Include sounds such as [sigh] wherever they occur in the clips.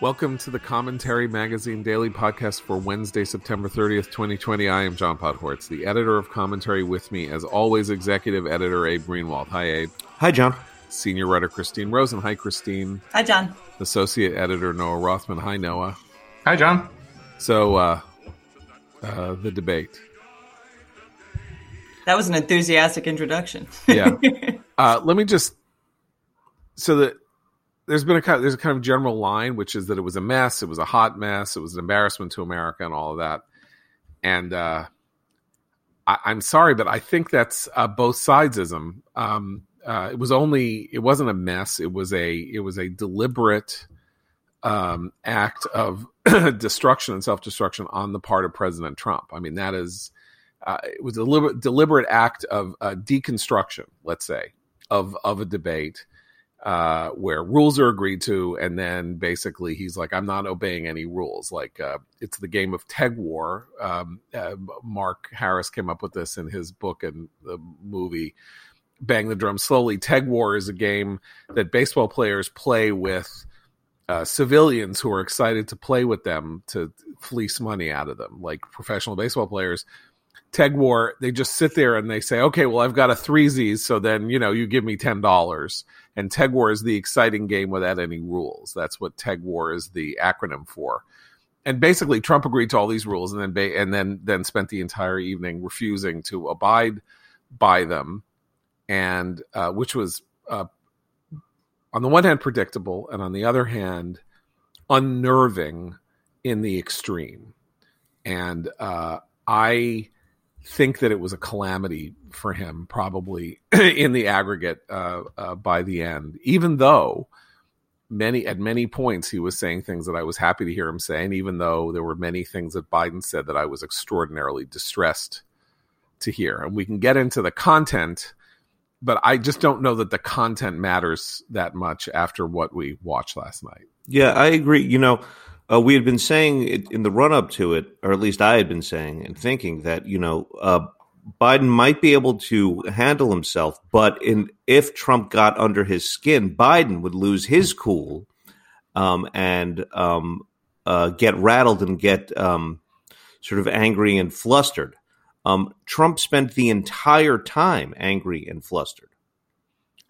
Welcome to the Commentary Magazine Daily Podcast for Wednesday, September 30th, 2020. I am John Podhoretz, the editor of Commentary with me, as always, executive editor Abe Greenwald. Hi, Abe. Hi, John. Senior writer Christine Rosen. Hi, Christine. Hi, John. Associate editor Noah Rothman. Hi, Noah. Hi, John. So, uh, uh, the debate. That was an enthusiastic introduction. yeah. [laughs] Uh, let me just so that there's been a kind of, there's a kind of general line, which is that it was a mess, it was a hot mess, it was an embarrassment to America, and all of that. And uh, I, am sorry, but I think that's uh, both sidesism. Um, uh, it was only it wasn't a mess. It was a it was a deliberate um, act of [clears throat] destruction and self destruction on the part of President Trump. I mean, that is uh, it was a deliberate, deliberate act of uh, deconstruction, let's say, of of a debate uh, where rules are agreed to, and then basically he's like, "I'm not obeying any rules." Like uh, it's the game of TEGWAR. Um, uh, Mark Harris came up with this in his book and the movie "Bang the Drum Slowly." TEGWAR is a game that baseball players play with. Uh, civilians who are excited to play with them to fleece money out of them, like professional baseball players TEGWAR, they just sit there and they say, okay, well, I've got a three Z's, so then, you know, you give me $10. And TEGWAR is the exciting game without any rules. That's what TEGWAR is the acronym for. And basically, Trump agreed to all these rules and then, ba- and then, then spent the entire evening refusing to abide by them. And, uh, which was, uh, on the one hand, predictable, and on the other hand, unnerving in the extreme. And, uh, I, think that it was a calamity for him, probably [clears throat] in the aggregate uh, uh, by the end. Even though many at many points he was saying things that I was happy to hear him say, and even though there were many things that Biden said that I was extraordinarily distressed to hear. And we can get into the content, but I just don't know that the content matters that much after what we watched last night. Yeah, I agree. You know, uh, we had been saying in the run up to it, or at least I had been saying and thinking that you know uh, Biden might be able to handle himself, but in if Trump got under his skin, Biden would lose his cool um, and um, uh, get rattled and get um, sort of angry and flustered. Um, Trump spent the entire time angry and flustered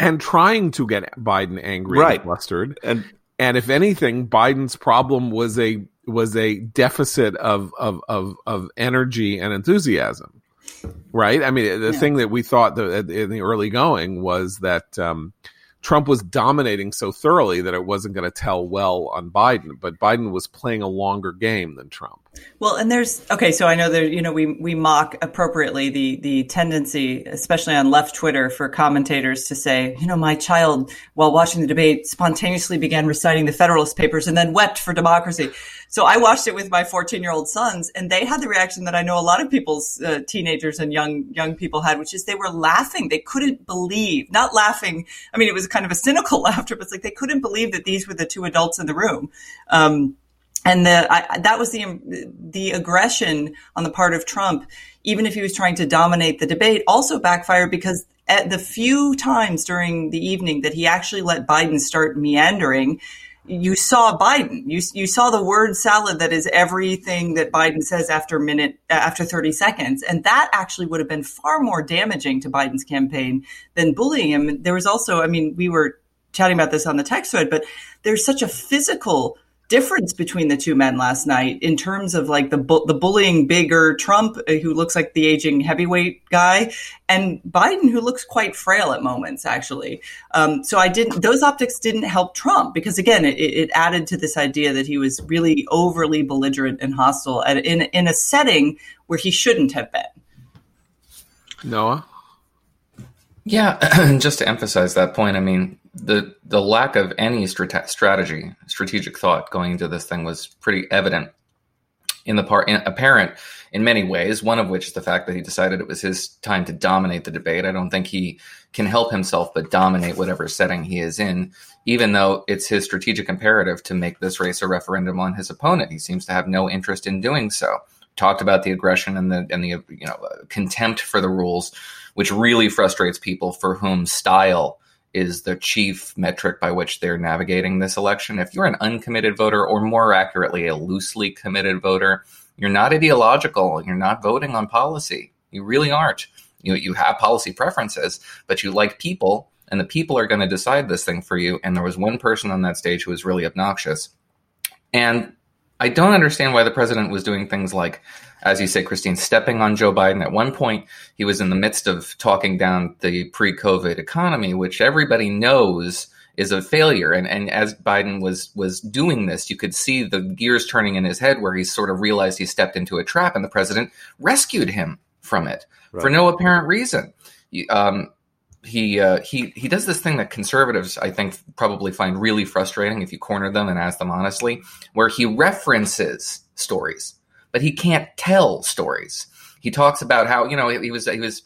and trying to get Biden angry right. and flustered. And and if anything, Biden's problem was a was a deficit of of of, of energy and enthusiasm. Right? I mean, the yeah. thing that we thought that in the early going was that um, Trump was dominating so thoroughly that it wasn't going to tell well on Biden, but Biden was playing a longer game than Trump. Well, and there's okay, so I know there, you know, we we mock appropriately the the tendency, especially on left Twitter, for commentators to say, you know, my child while watching the debate spontaneously began reciting the Federalist Papers and then wept for democracy. So I watched it with my 14 year old sons, and they had the reaction that I know a lot of people's uh, teenagers and young young people had, which is they were laughing. They couldn't believe, not laughing. I mean, it was kind of a cynical [laughs] laughter, but it's like they couldn't believe that these were the two adults in the room. Um, and the I, that was the um, the aggression on the part of Trump, even if he was trying to dominate the debate, also backfired because at the few times during the evening that he actually let Biden start meandering, you saw Biden. You you saw the word salad that is everything that Biden says after minute after 30 seconds, and that actually would have been far more damaging to Biden's campaign than bullying him. There was also, I mean, we were chatting about this on the text thread, but there's such a physical difference between the two men last night in terms of like the bu- the bullying bigger Trump uh, who looks like the aging heavyweight guy and Biden who looks quite frail at moments actually. Um, so I didn't those optics didn't help Trump because again it, it, added to this idea that he was really overly belligerent and hostile at, in in a setting where he shouldn't have been. Noah. Yeah, [clears throat] just to emphasize that point, I mean, the the lack of any strate- strategy, strategic thought going into this thing was pretty evident in the part apparent in many ways. One of which is the fact that he decided it was his time to dominate the debate. I don't think he can help himself but dominate whatever setting he is in, even though it's his strategic imperative to make this race a referendum on his opponent. He seems to have no interest in doing so. Talked about the aggression and the and the you know contempt for the rules, which really frustrates people for whom style is the chief metric by which they're navigating this election. If you're an uncommitted voter, or more accurately, a loosely committed voter, you're not ideological. You're not voting on policy. You really aren't. You, you have policy preferences, but you like people, and the people are going to decide this thing for you. And there was one person on that stage who was really obnoxious. And I don't understand why the president was doing things like, as you say, Christine, stepping on Joe Biden. At one point, he was in the midst of talking down the pre COVID economy, which everybody knows is a failure. And, and as Biden was, was doing this, you could see the gears turning in his head where he sort of realized he stepped into a trap and the president rescued him from it right. for no apparent reason. Um, he uh, he he does this thing that conservatives I think probably find really frustrating if you corner them and ask them honestly, where he references stories, but he can't tell stories. He talks about how you know he was he was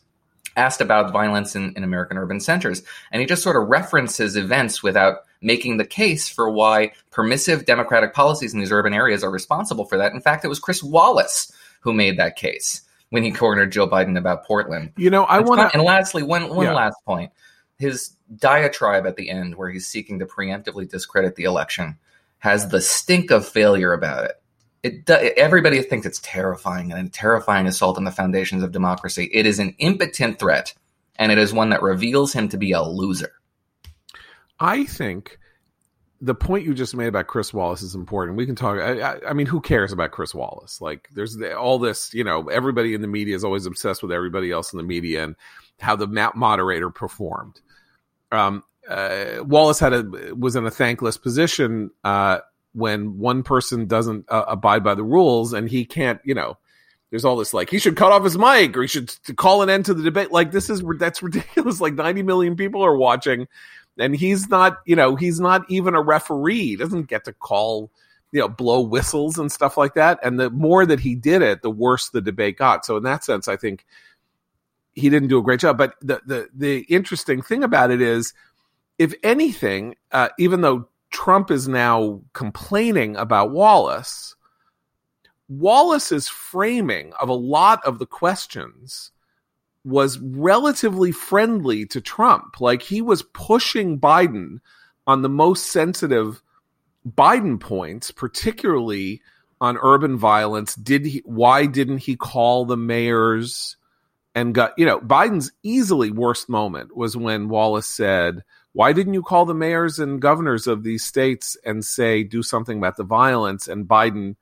asked about violence in, in American urban centers, and he just sort of references events without making the case for why permissive democratic policies in these urban areas are responsible for that. In fact, it was Chris Wallace who made that case when he cornered Joe Biden about Portland. You know, I want to. And lastly, one one yeah. last point: his diatribe at the end, where he's seeking to preemptively discredit the election, has the stink of failure about it. It, everybody thinks it's terrifying and a terrifying assault on the foundations of democracy. It is an impotent threat, and it is one that reveals him to be a loser. I think the point you just made about Chris Wallace is important. We can talk. I, I, mean, who cares about Chris Wallace? Like, there's all this. You know, everybody in the media is always obsessed with everybody else in the media and how the moderator performed. Um, uh, Wallace had a was in a thankless position uh, when one person doesn't uh, abide by the rules, and he can't. You know, there's all this like he should cut off his mic or he should call an end to the debate. Like this is that's ridiculous. [laughs] Like 90 million people are watching and he's not you know he's not even a referee. He doesn't get to call you know blow whistles and stuff like that. And the more that he did it the worse the debate got. So in that sense i think he didn't do a great job. But the the, the interesting thing about it is if anything uh, even though trump is now complaining about wallace wallace's framing of a lot of the questions was relatively friendly to Trump. Like he was pushing Biden on the most sensitive Biden points, particularly on urban violence. Did he why didn't he call the mayors and got you know, Biden's easily worst moment was when Wallace said, Why didn't you call the mayors and governors of these states and say do something about the violence? And Biden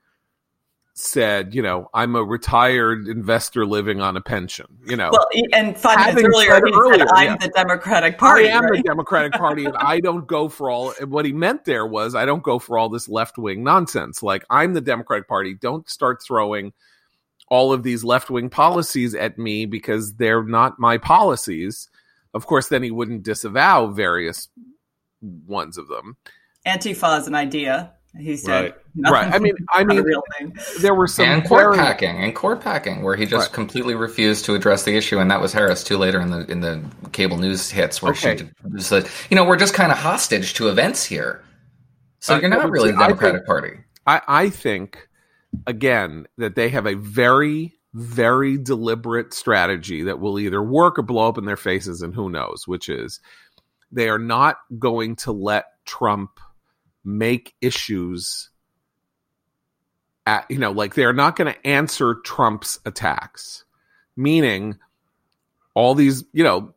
said, you know, I'm a retired investor living on a pension, you know. Well, and five minutes earlier, he earlier, said, I'm yeah. the Democratic Party. I am right? the Democratic Party, and [laughs] I don't go for all. What he meant there was, I don't go for all this left wing nonsense. Like, I'm the Democratic Party. Don't start throwing all of these left wing policies at me because they're not my policies. Of course, then he wouldn't disavow various ones of them. Antifa is an idea. He said, right. [laughs] right. I mean, I mean, real thing. there were some and court very... packing and court packing where he just right. completely refused to address the issue, and that was Harris too later in the in the cable news hits where okay. she said, you know, we're just kind of hostage to events here. So uh, you're not really the Democratic think, Party. I, I think again that they have a very very deliberate strategy that will either work or blow up in their faces, and who knows, which is they are not going to let Trump make issues at, you know, like they're not going to answer Trump's attacks, meaning all these, you know,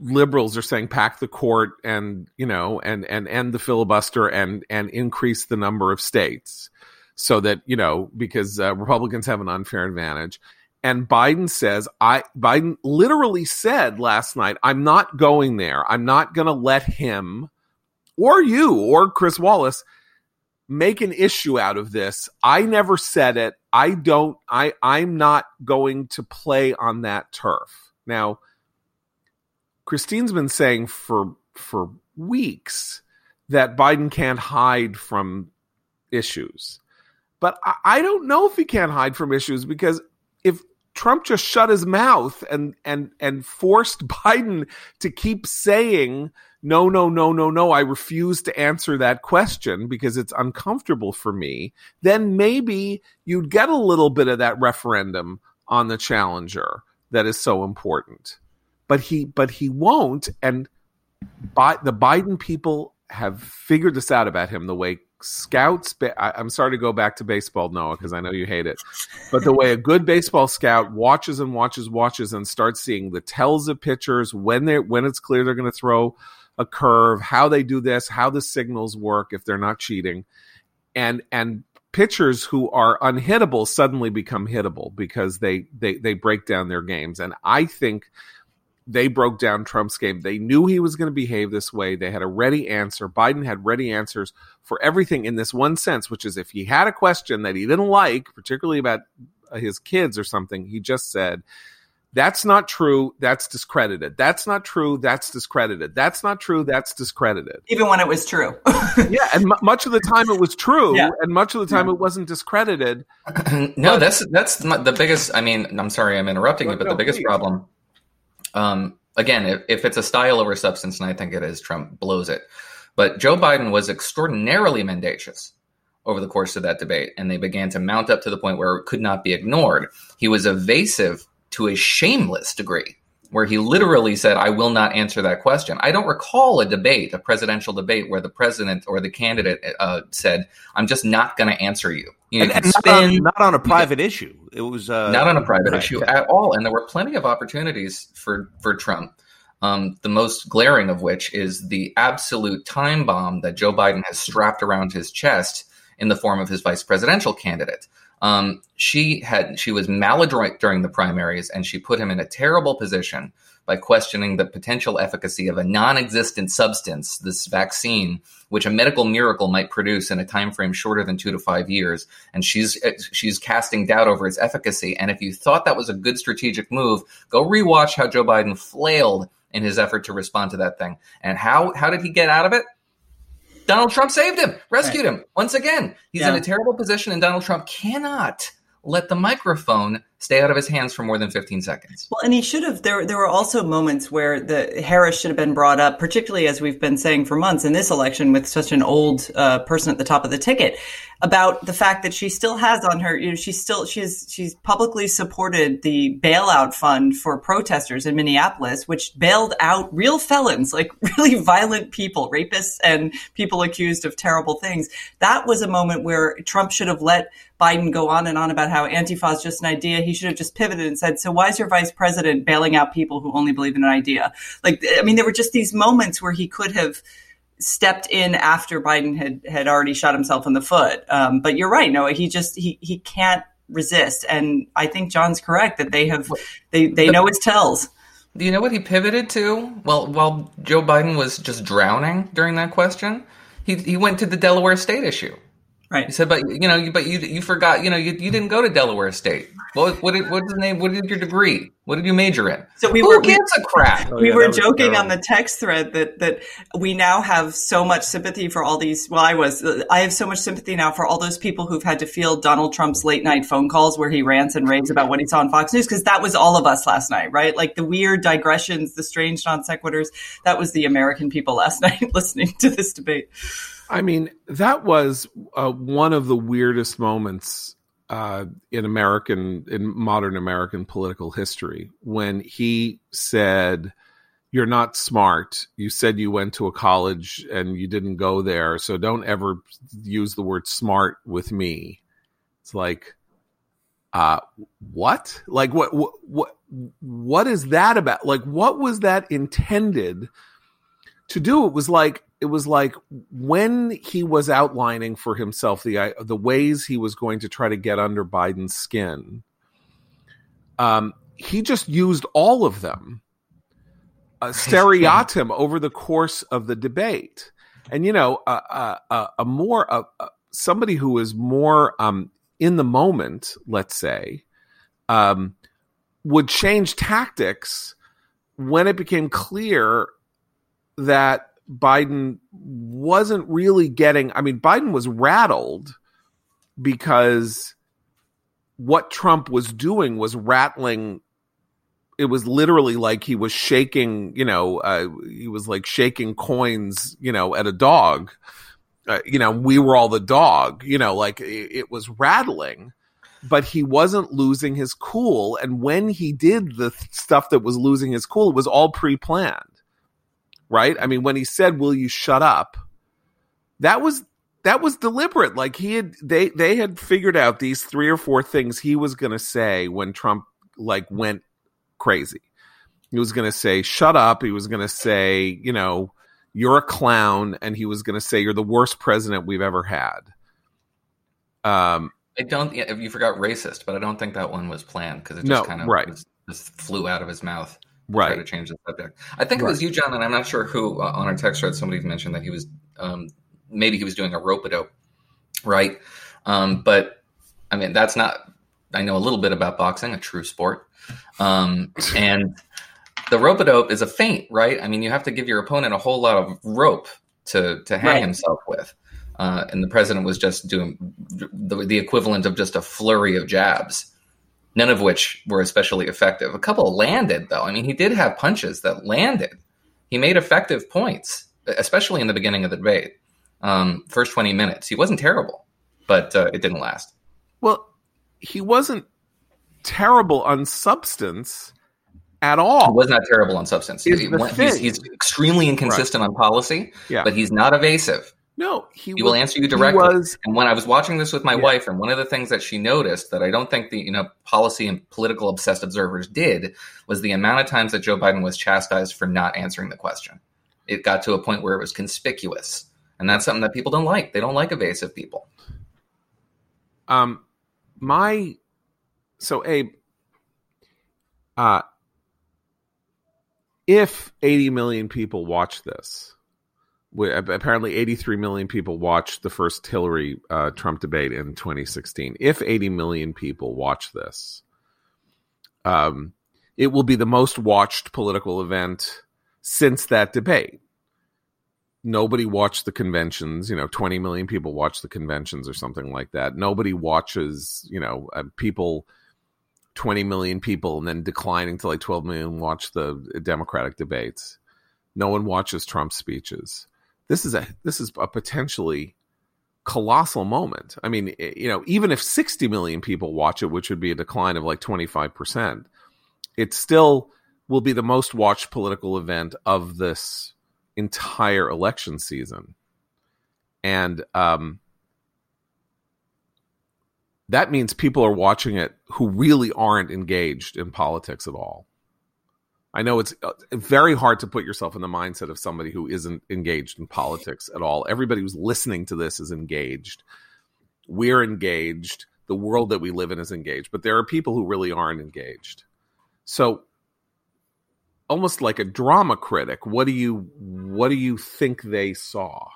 liberals are saying pack the court and, you know, and, and end the filibuster and, and increase the number of states so that, you know, because uh, Republicans have an unfair advantage. And Biden says, I, Biden literally said last night, I'm not going there. I'm not going to let him or you or Chris Wallace make an issue out of this. I never said it. I don't I I'm not going to play on that turf. Now Christine's been saying for for weeks that Biden can't hide from issues. But I, I don't know if he can't hide from issues because if Trump just shut his mouth and and and forced [laughs] Biden to keep saying no, no, no, no, no, I refuse to answer that question because it's uncomfortable for me, then maybe you'd get a little bit of that referendum on the challenger that is so important. But he but he won't and the Biden people have figured this out about him the way scouts I, am sorry to go back to baseball noah because i know you hate it but the way a good baseball scout watches and watches watches and starts seeing the tells of pitchers when they when it's clear they're going to throw a curve how they do this how the signals work if they're not cheating and and pitchers who are unhittable suddenly become hittable because they they they break down their games and i think they broke down Trump's game. They knew he was going to behave this way. They had a ready answer. Biden had ready answers for everything in this one sense, which is if he had a question that he didn't like, particularly about his kids or something, he just said, that's not true. That's discredited. That's not true. That's discredited. That's not true. That's discredited. Even when it was true. [laughs] yeah, and m- much of the time it was true, yeah. and much of the time yeah. it wasn't discredited. [clears throat] no, but, that's that's the biggest. I mean, I'm sorry, I'm interrupting you, but no, the biggest please. problem um, again, if, if it's a style over substance, and I think it is, Trump blows it. But Joe Biden was extraordinarily mendacious over the course of that debate, and they began to mount up to the point where it could not be ignored. He was evasive to a shameless degree where he literally said, I will not answer that question. I don't recall a debate, a presidential debate, where the president or the candidate uh, said, I'm just not going to answer you. You know, and, and spin, not, on, not, on, a private issue. It was uh, not on a private right, issue at all. And there were plenty of opportunities for, for Trump. Um, the most glaring of which is the absolute time bomb that Joe Biden has strapped around his chest in the form of his vice presidential candidate. Um, she had she was maladroit during the primaries, and she put him in a terrible position by questioning the potential efficacy of a non-existent substance, this vaccine, which a medical miracle might produce in a time frame shorter than two to five years. And she's she's casting doubt over its efficacy. And if you thought that was a good strategic move, go rewatch how Joe Biden flailed in his effort to respond to that thing. And how how did he get out of it? Donald Trump saved him, rescued right. him. Once again, he's yeah. in a terrible position, and Donald Trump cannot let the microphone stay out of his hands for more than 15 seconds. Well, and he should have. There, there were also moments where the Harris should have been brought up, particularly as we've been saying for months in this election with such an old uh, person at the top of the ticket, about the fact that she still has on her. You know, she's still she's she's publicly supported the bailout fund for protesters in Minneapolis, which bailed out real felons, like [laughs] really violent people, rapists, and people accused of terrible things. That was a moment where Trump should have let Biden go on and on about how Antifa is just an idea. He should have just pivoted and said, "So why is your vice president bailing out people who only believe in an idea?" Like, I mean, there were just these moments where he could have stepped in after Biden had had already shot himself in the foot. Um, but you're right, Noah. He just he he can't resist, and I think John's correct that they have they they know his tells. Do you know what he pivoted to? Well, while Joe Biden was just drowning during that question, he he went to the Delaware State issue. Right. He said, but you know, but you you forgot, you know, you, you didn't go to Delaware State. What what did, what's the name? What did your degree? What did you major in? So we Who were gives a crap. Oh, we yeah, were joking on the text thread that that we now have so much sympathy for all these. Well, I was I have so much sympathy now for all those people who've had to field Donald Trump's late night phone calls where he rants and raves about what he saw on Fox News because that was all of us last night, right? Like the weird digressions, the strange non sequiturs. That was the American people last [laughs] night listening to this debate. I mean, that was uh, one of the weirdest moments uh, in American, in modern American political history when he said, You're not smart. You said you went to a college and you didn't go there. So don't ever use the word smart with me. It's like, uh, what? Like, what, what, what, what is that about? Like, what was that intended to do? It was like, it was like when he was outlining for himself the the ways he was going to try to get under Biden's skin. Um, he just used all of them uh, seriatim over the course of the debate, and you know, uh, uh, a more uh, somebody who is more um, in the moment, let's say, um, would change tactics when it became clear that Biden wasn't really getting, I mean, Biden was rattled because what Trump was doing was rattling. It was literally like he was shaking, you know, uh, he was like shaking coins, you know, at a dog. Uh, you know, we were all the dog, you know, like it, it was rattling, but he wasn't losing his cool. And when he did the th- stuff that was losing his cool, it was all pre planned right? I mean, when he said, "Will you shut up?" That was that was deliberate. Like he had they they had figured out these three or four things he was going to say when Trump like went crazy. He was going to say, "Shut up." He was going to say, you know, "You're a clown," and he was going to say, "You're the worst president we've ever had." Um, I don't. You forgot racist, but I don't think that one was planned because it just No, kind of right. just flew out of his mouth. Right. Try to change the subject. I think it was you, John, and I'm not sure who uh, on our text thread. Somebody mentioned that he was um, maybe he was doing a rope a dope, right? Um, but I mean, that's not. I know a little bit about boxing, a true sport, um, and the rope a dope is a feint, right? I mean, you have to give your opponent a whole lot of rope to to hang Right. himself with. Uh, and the president was just doing the, the equivalent of just a flurry of jabs, none of which were especially effective. A couple landed, though. I mean, he did have punches that landed. He made effective points, especially in the beginning of the debate. Um, first 20 minutes. He wasn't terrible, but uh, it didn't last. Well, he wasn't terrible on substance at all. He was not terrible on substance. He- he's, he's extremely inconsistent on policy, Yeah. but he's not evasive. No, he, He will was- answer you directly. was And when I was watching this with my Yeah. wife, and one of the things that she noticed that I don't think the you know policy and political obsessed observers did was the amount of times that Joe Biden was chastised for not answering the question. It got to a point where it was conspicuous, and that's something that people don't like. They don't like evasive people. um my so Abe uh if 80 million people watch this apparently 83 million people watched the first Hillary uh, Trump debate in 2016 if 80 million people watch this um it will be the most watched political event since that debate. Nobody watched the conventions you know 20 million people watch the conventions or something like that. Nobody watches you know uh, people 20 million people and then declining to like 12 million watch the democratic debates. No one watches trump's speeches this is a this is a potentially colossal moment i mean you know even if 60 million people watch it which would be a decline of like 25% it still will be the most watched political event of this entire election season. And um, that means people are watching it who really aren't engaged in politics at all. I know it's uh, very hard to put yourself in the mindset of somebody who isn't engaged in politics at all. Everybody who's listening to this is engaged. We're engaged. The world that we live in is engaged, but there are people who really aren't engaged. So almost like a drama critic, what do you what do you think they saw?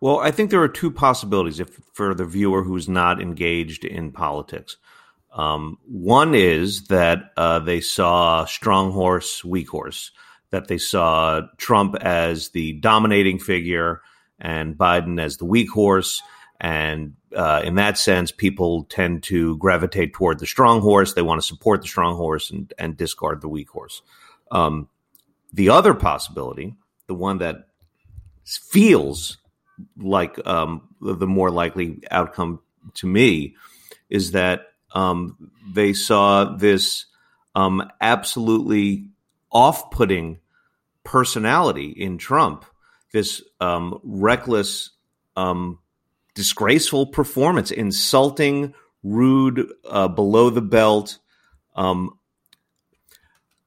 Well, I think there are two possibilities if for the viewer who's not engaged in politics. Um, one is that uh, they saw strong horse, weak horse, that they saw Trump as the dominating figure and Biden as the weak horse. And uh, in that sense, people tend to gravitate toward the strong horse. They want to support the strong horse and, and discard the weak horse. Um, the other possibility, the one that feels like um, the more likely outcome to me is that um, they saw this um, absolutely off-putting personality in Trump, this um, reckless, um, disgraceful performance, insulting, rude, uh, below the belt. Um,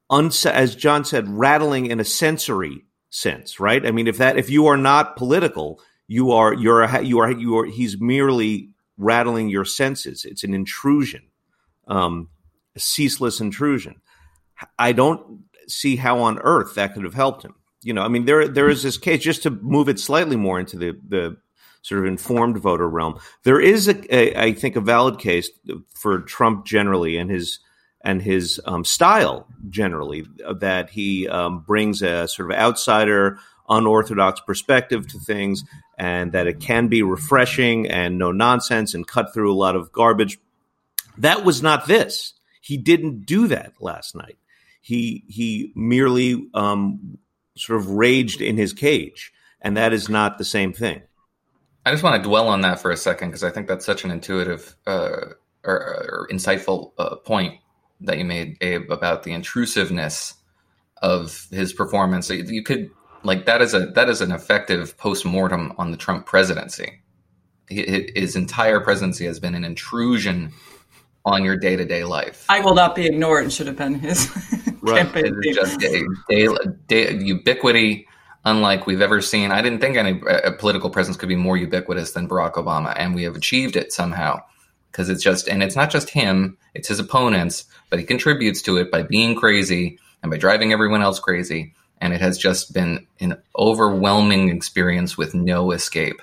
as John said, rattling in a sensory sense, right? I mean, if that if you are not political, you are you're you are you are he's merely rattling your senses. It's an intrusion, um, a ceaseless intrusion. I don't see how on earth that could have helped him. You know, I mean, there there is this case just to move it slightly more into the the sort of informed voter realm. There is a, a I think a valid case for Trump generally and his and his um, style generally that he um, brings a sort of outsider, unorthodox perspective to things, and that it can be refreshing and no nonsense and cut through a lot of garbage. That was not this. He didn't do that last night. He he merely um, sort of raged in his cage, and that is not the same thing. I just want to dwell on that for a second because I think that's such an intuitive uh, or, or insightful uh, point that you made, Abe, about the intrusiveness of his performance. You- could like that is a that is an effective post-mortem on the Trump presidency. His entire presidency has been an intrusion on your day-to-day life. I will not be ignored should have been his [laughs] right. campaign. Just a, day, day, ubiquity unlike we've ever seen. I didn't think any a political presence could be more ubiquitous than Barack Obama, and we have achieved it somehow because it's just and it's not just him; it's his opponents, but he contributes to it by being crazy and by driving everyone else crazy. And it has just been an overwhelming experience with no escape.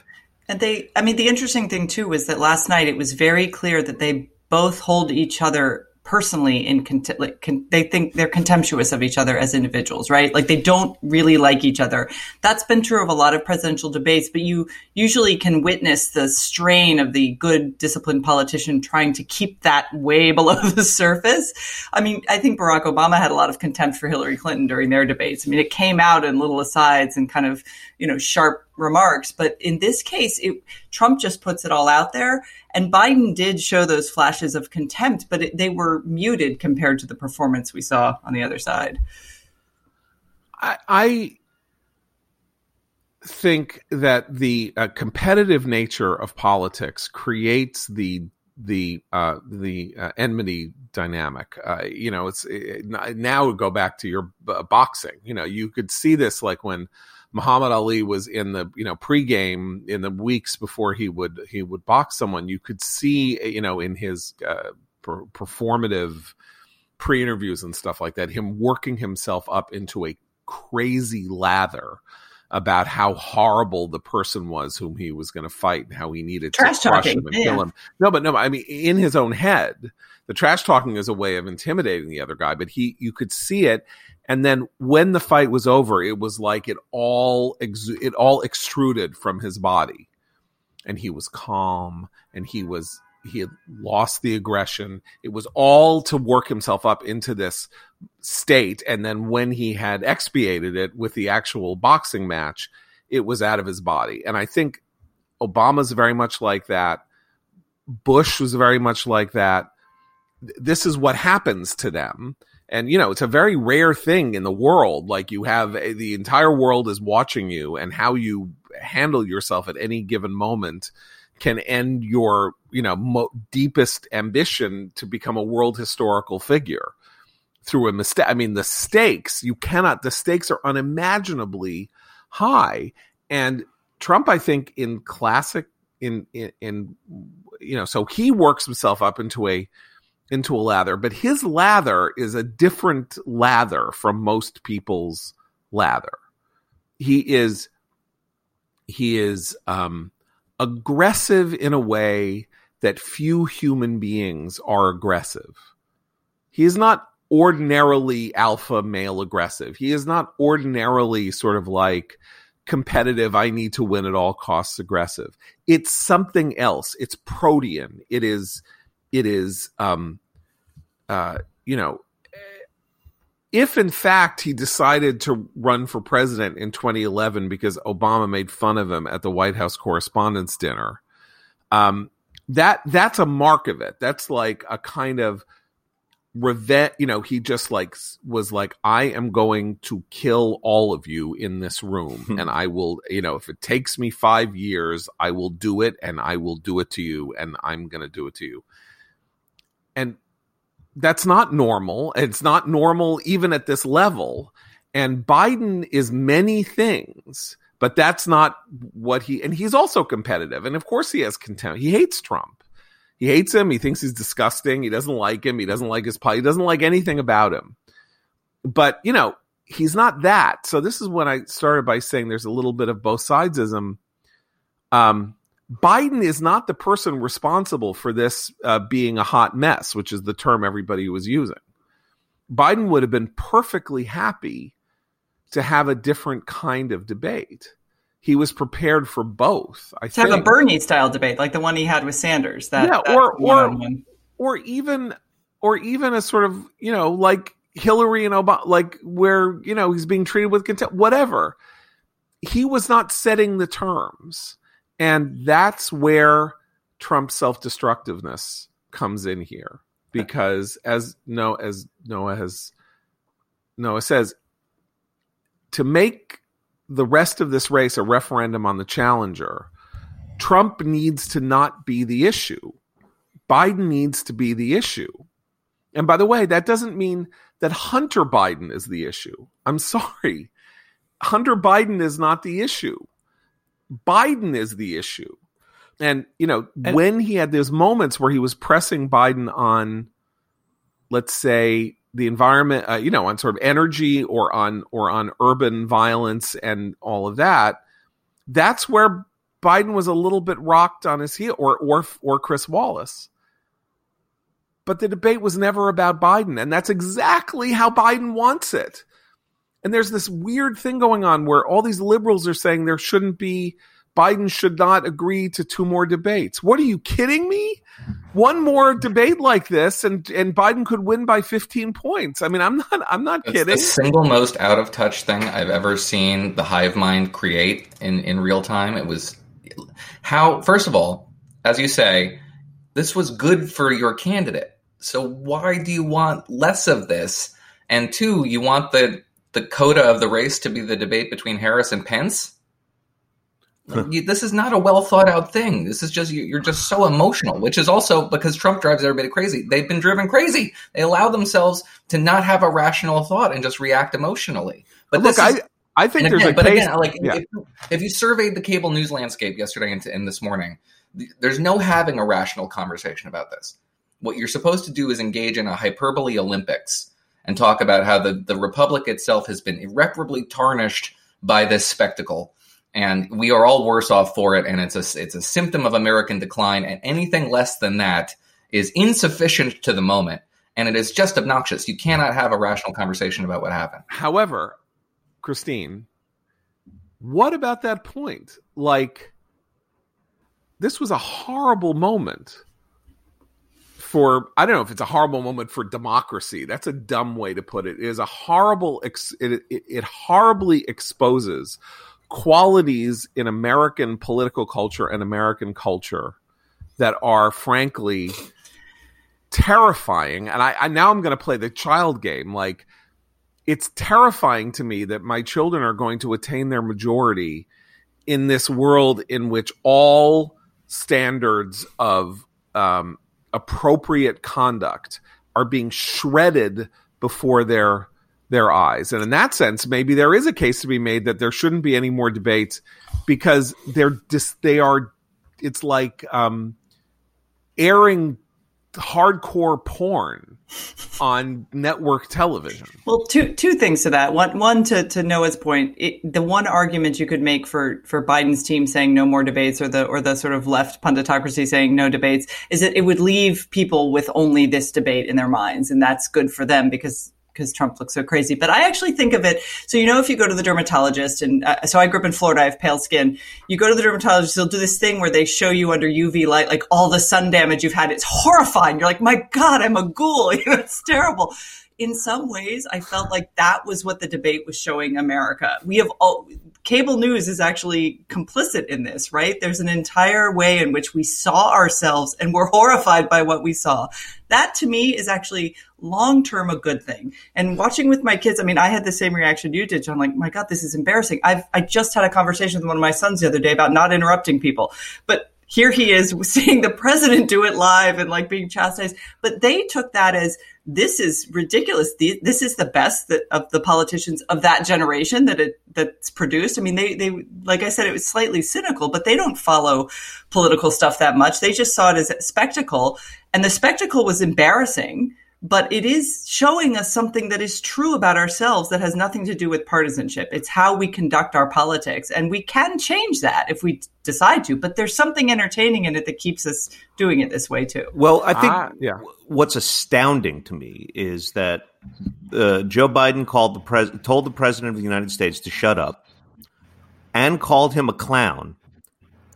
And they, I mean, the interesting thing too was that last night it was very clear that they both hold each other personally in like con- they think they're contemptuous of each other as individuals right? Like they don't really like each other. That's been true of a lot of presidential debates but you usually can witness the strain of the good disciplined politician trying to keep that way [laughs] below the surface. I mean i think barack obama had a lot of contempt for hillary clinton during their debates. I mean it came out in little asides and kind of you know sharp remarks but in this case it, trump just puts it all out there and Biden did show those flashes of contempt, but it, they were muted compared to the performance we saw on the other side. I, I think that the uh, competitive nature of politics creates the the uh, the uh, enmity dynamic. Uh, you know, it's it, now go back to your boxing. You know, you could see this like when Muhammad Ali was in the you know pregame in the weeks before he would he would box someone. You could see you know in his uh, per- performative pre-interviews and stuff like that him working himself up into a crazy lather about how horrible the person was whom he was going to fight and how he needed trash to crush talking. him and yeah. kill him. No, but no, I mean in his own head, the trash talking is a way of intimidating the other guy. But he, you could see it, and then when the fight was over, it was like it all exu- it all extruded from his body, and he was calm, and he was he had lost the aggression. It was all to work himself up into this state, and then when he had expiated it with the actual boxing match, it was out of his body. And I think Obama's very much like that. Bush was very much like that. This is what happens to them and you know it's a very rare thing in the world like you have a, the entire world is watching you and how you handle yourself at any given moment can end your you know mo- deepest ambition to become a world historical figure through a mistake i mean the stakes you cannot the stakes are unimaginably high and trump i think in classic in in, in you know so he works himself up into a into a lather, but his lather is a different lather from most people's lather. He is he is um, aggressive in a way that few human beings are aggressive. He is not ordinarily alpha male aggressive. He is not ordinarily sort of like competitive, I need to win at all costs aggressive. It's something else. It's protean. It is it is um, uh, you know if in fact he decided to run for president in 2011 because Obama made fun of him at the White House Correspondents' Dinner, um, that that's a mark of it. That's like a kind of revenge. You know, he just like was like, I am going to kill all of you in this room, hmm. and I will. You know, if it takes me five years, I will do it, and I will do it to you, and I'm going to do it to you. And that's not normal. It's not normal even at this level. And Biden is many things, but that's not what he, and he's also competitive. And of course he has contempt. He hates Trump. He hates him. He thinks he's disgusting. He doesn't like him. He doesn't like his pie. He doesn't like anything about him. But, you know, he's not that. So this is when I started by saying there's a little bit of both sidesism. Um, Biden is not the person responsible for this uh, being a hot mess, which is the term everybody was using. Biden would have been perfectly happy to have a different kind of debate. He was prepared for both. I to think. have a Bernie style debate, like the one he had with Sanders. That, yeah, that or or one-on-one. or even or even a sort of you know like Hillary and Obama, like where you know he's being treated with contempt, whatever. He was not setting the terms. And that's where Trump's self destructiveness comes in here. Because as Noah as Noah has Noah says, to make the rest of this race a referendum on the challenger, Trump needs to not be the issue. Biden needs to be the issue. And by the way, that doesn't mean that Hunter Biden is the issue. I'm [laughs] sorry. Hunter Biden is not the issue. Biden is the issue. And, you know, and, when he had those moments where he was pressing Biden on, let's say, the environment, uh, you know, on sort of energy or on or on urban violence and all of that, that's where Biden was a little bit rocked on his heel, or or or Chris Wallace. But the debate was never about Biden, and that's exactly how Biden wants it. And there's this weird thing going on where all these liberals are saying there shouldn't be Biden should not agree to two more debates. What are you kidding me? One more debate like this and and Biden could win by 15 points. I mean, I'm not I'm not it's kidding. The single most out of touch thing I've ever seen the hive mind create in in real time. It was how first of all, as you say, this was good for your candidate. So why do you want less of this? And two, you want the the coda of the race to be the debate between Harris and Pence? You, this is not a well thought out thing. This is just you, are just so emotional, which is also because Trump drives everybody crazy. They've been driven crazy. They allow themselves to not have a rational thought and just react emotionally. But look, is, I I think there's again, a but case, again, like yeah. if, if you surveyed the cable news landscape yesterday and, and this morning, there's no having a rational conversation about this. What you're supposed to do is engage in a hyperbole Olympics and talk about how the, the republic itself has been irreparably tarnished by this spectacle and we are all worse off for it and it's a it's a symptom of american decline and anything less than that is insufficient to the moment and it is just obnoxious you cannot have a rational conversation about what happened however christine what about that point like this was a horrible moment for I don't know if it's a horrible moment for democracy. That's a dumb way to put it. It is a horrible. It, it, it horribly exposes qualities in American political culture and American culture that are frankly terrifying. And I, I now I'm going to play the child game. Like it's terrifying to me that my children are going to attain their majority in this world in which all standards of um, appropriate conduct are being shredded before their their eyes. And in that sense, maybe there is a case to be made that there shouldn't be any more debates because they're just they are it's like um airing hardcore porn on network television. Well, two two things to that. One one to to Noah's point, it, the one argument you could make for for Biden's team saying no more debates or the or the sort of left punditocracy saying no debates is that it would leave people with only this debate in their minds and that's good for them because because Trump looks so crazy. But I actually think of it. So, you know, if you go to the dermatologist, and uh, so I grew up in Florida, I have pale skin. You go to the dermatologist, they'll do this thing where they show you under UV light, like all the sun damage you've had. It's horrifying. You're like, my God, I'm a ghoul. [laughs] it's terrible. In some ways, I felt like that was what the debate was showing America. We have all, cable news is actually complicit in this, right? There's an entire way in which we saw ourselves and were [laughs] horrified by what we saw. That to me is actually long term a good thing. And watching with my kids, I mean, I had the same reaction you did, John. Like, my God, this is embarrassing. I've I just had a conversation with one of my sons the other day about not interrupting people, but here he is [laughs] seeing the president do it live and like being chastised. But they took that as this is ridiculous. This is the best that, of the politicians of that generation that it that's produced. I mean, they they like I said, it was slightly cynical, but they don't follow political stuff that much. They just saw it as a spectacle, and the spectacle was embarrassing but it is showing us something that is true about ourselves that has nothing to do with partisanship. It's how we conduct our politics. And we can change that if we decide to, but there's something entertaining in it that keeps us doing it this way too. Well, I think uh, yeah. what's astounding to me is that uh, Joe Biden called the pres- told the president of the United States to shut up and called him a clown.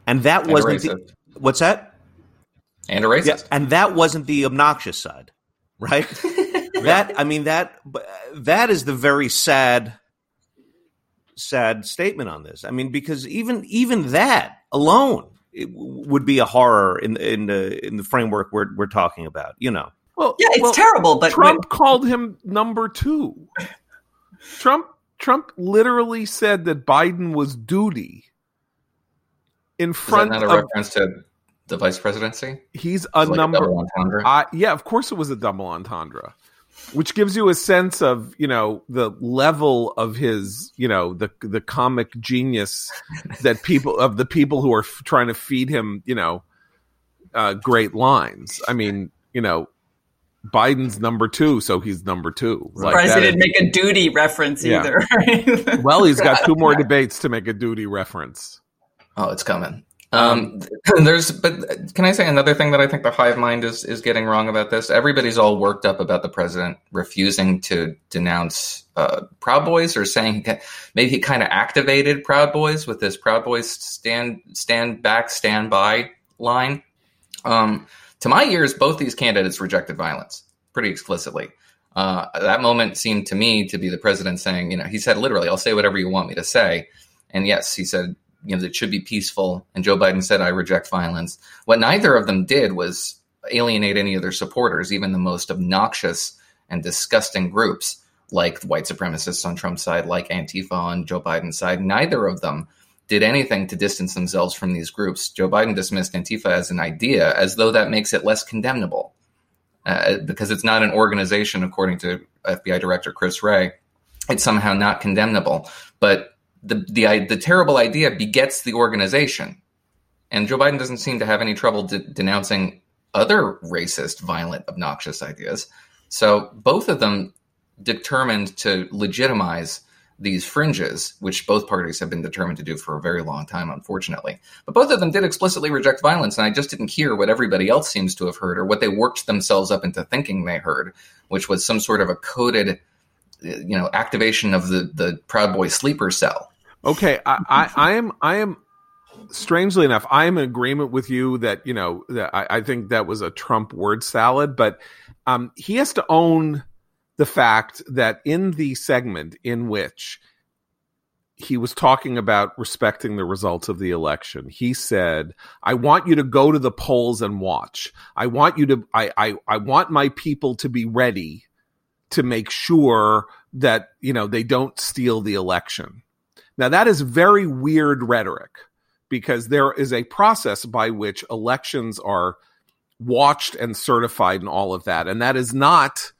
And that and wasn't the, what's that? And a racist. Yeah, and that wasn't the obnoxious side right? [laughs] that I mean that that is the very sad sad statement on this. I mean because even even that alone would be a horror in in the in the framework we're we're talking about, you know. Well, yeah, it's well, terrible, but Trump called him number 2. Trump Trump literally said that Biden was duty in Is that front not a of reference to the vice presidency? he's a Like number? Yeah, of course it was a double entendre, which gives you a sense of you know the level of his you know the the comic genius [laughs] that people of the people who are f- trying to feed him you know uh, great lines. I mean you know Biden's number two, so he's number two. Like Surprised he didn't make a duty reference Yeah. either. well, he's got two [laughs] more debates to make a duty reference. Oh, it's coming. Um, [laughs] there's, but can I say another thing that I think the hive mind is is getting wrong about this? Everybody's all worked up about the president refusing to denounce uh, Proud Boys or saying maybe he kind of activated Proud Boys with this Proud Boys stand stand back, stand by line. Um, to my ears, both these candidates rejected violence pretty explicitly. Uh, that moment seemed to me to be the president saying, you know, he said literally, "I'll say whatever you want me to say." And yes, he said, you know, it should be peaceful. And Joe Biden said, I reject violence. What neither of them did was alienate any of their supporters, even the most obnoxious and disgusting groups like the white supremacists on Trump's side, like Antifa on Joe Biden's side. Neither of them did anything to distance themselves from these groups. Joe Biden dismissed Antifa as an idea, as though that makes it less condemnable. Uh, because it's not an organization, according to FBI Director Chris Wray, it's somehow not condemnable. But the the terrible idea begets the organization, and Joe Biden doesn't seem to have any trouble de- denouncing other racist, violent, obnoxious ideas. So both of them determined to legitimize these fringes, which both parties have been determined to do for a very long time, unfortunately. But both of them did explicitly reject violence, and I just didn't hear what everybody else seems to have heard or what they worked themselves up into thinking they heard, which was some sort of a coded, uh, you know, activation of the the Proud Boy sleeper cell. Okay, I, I, [laughs] I am I am strangely enough, I am in agreement with you that you know that I, I think that was a Trump word salad, but um, he has to own the fact that in the segment in which he was talking about respecting the results of the election. He said, I want you to go to the polls and watch. I want you to, I, I, I want my people to be ready to make sure that, you know, they don't steal the election. Now that is very weird rhetoric because there is a process by which elections are watched and certified and all of that. And that is not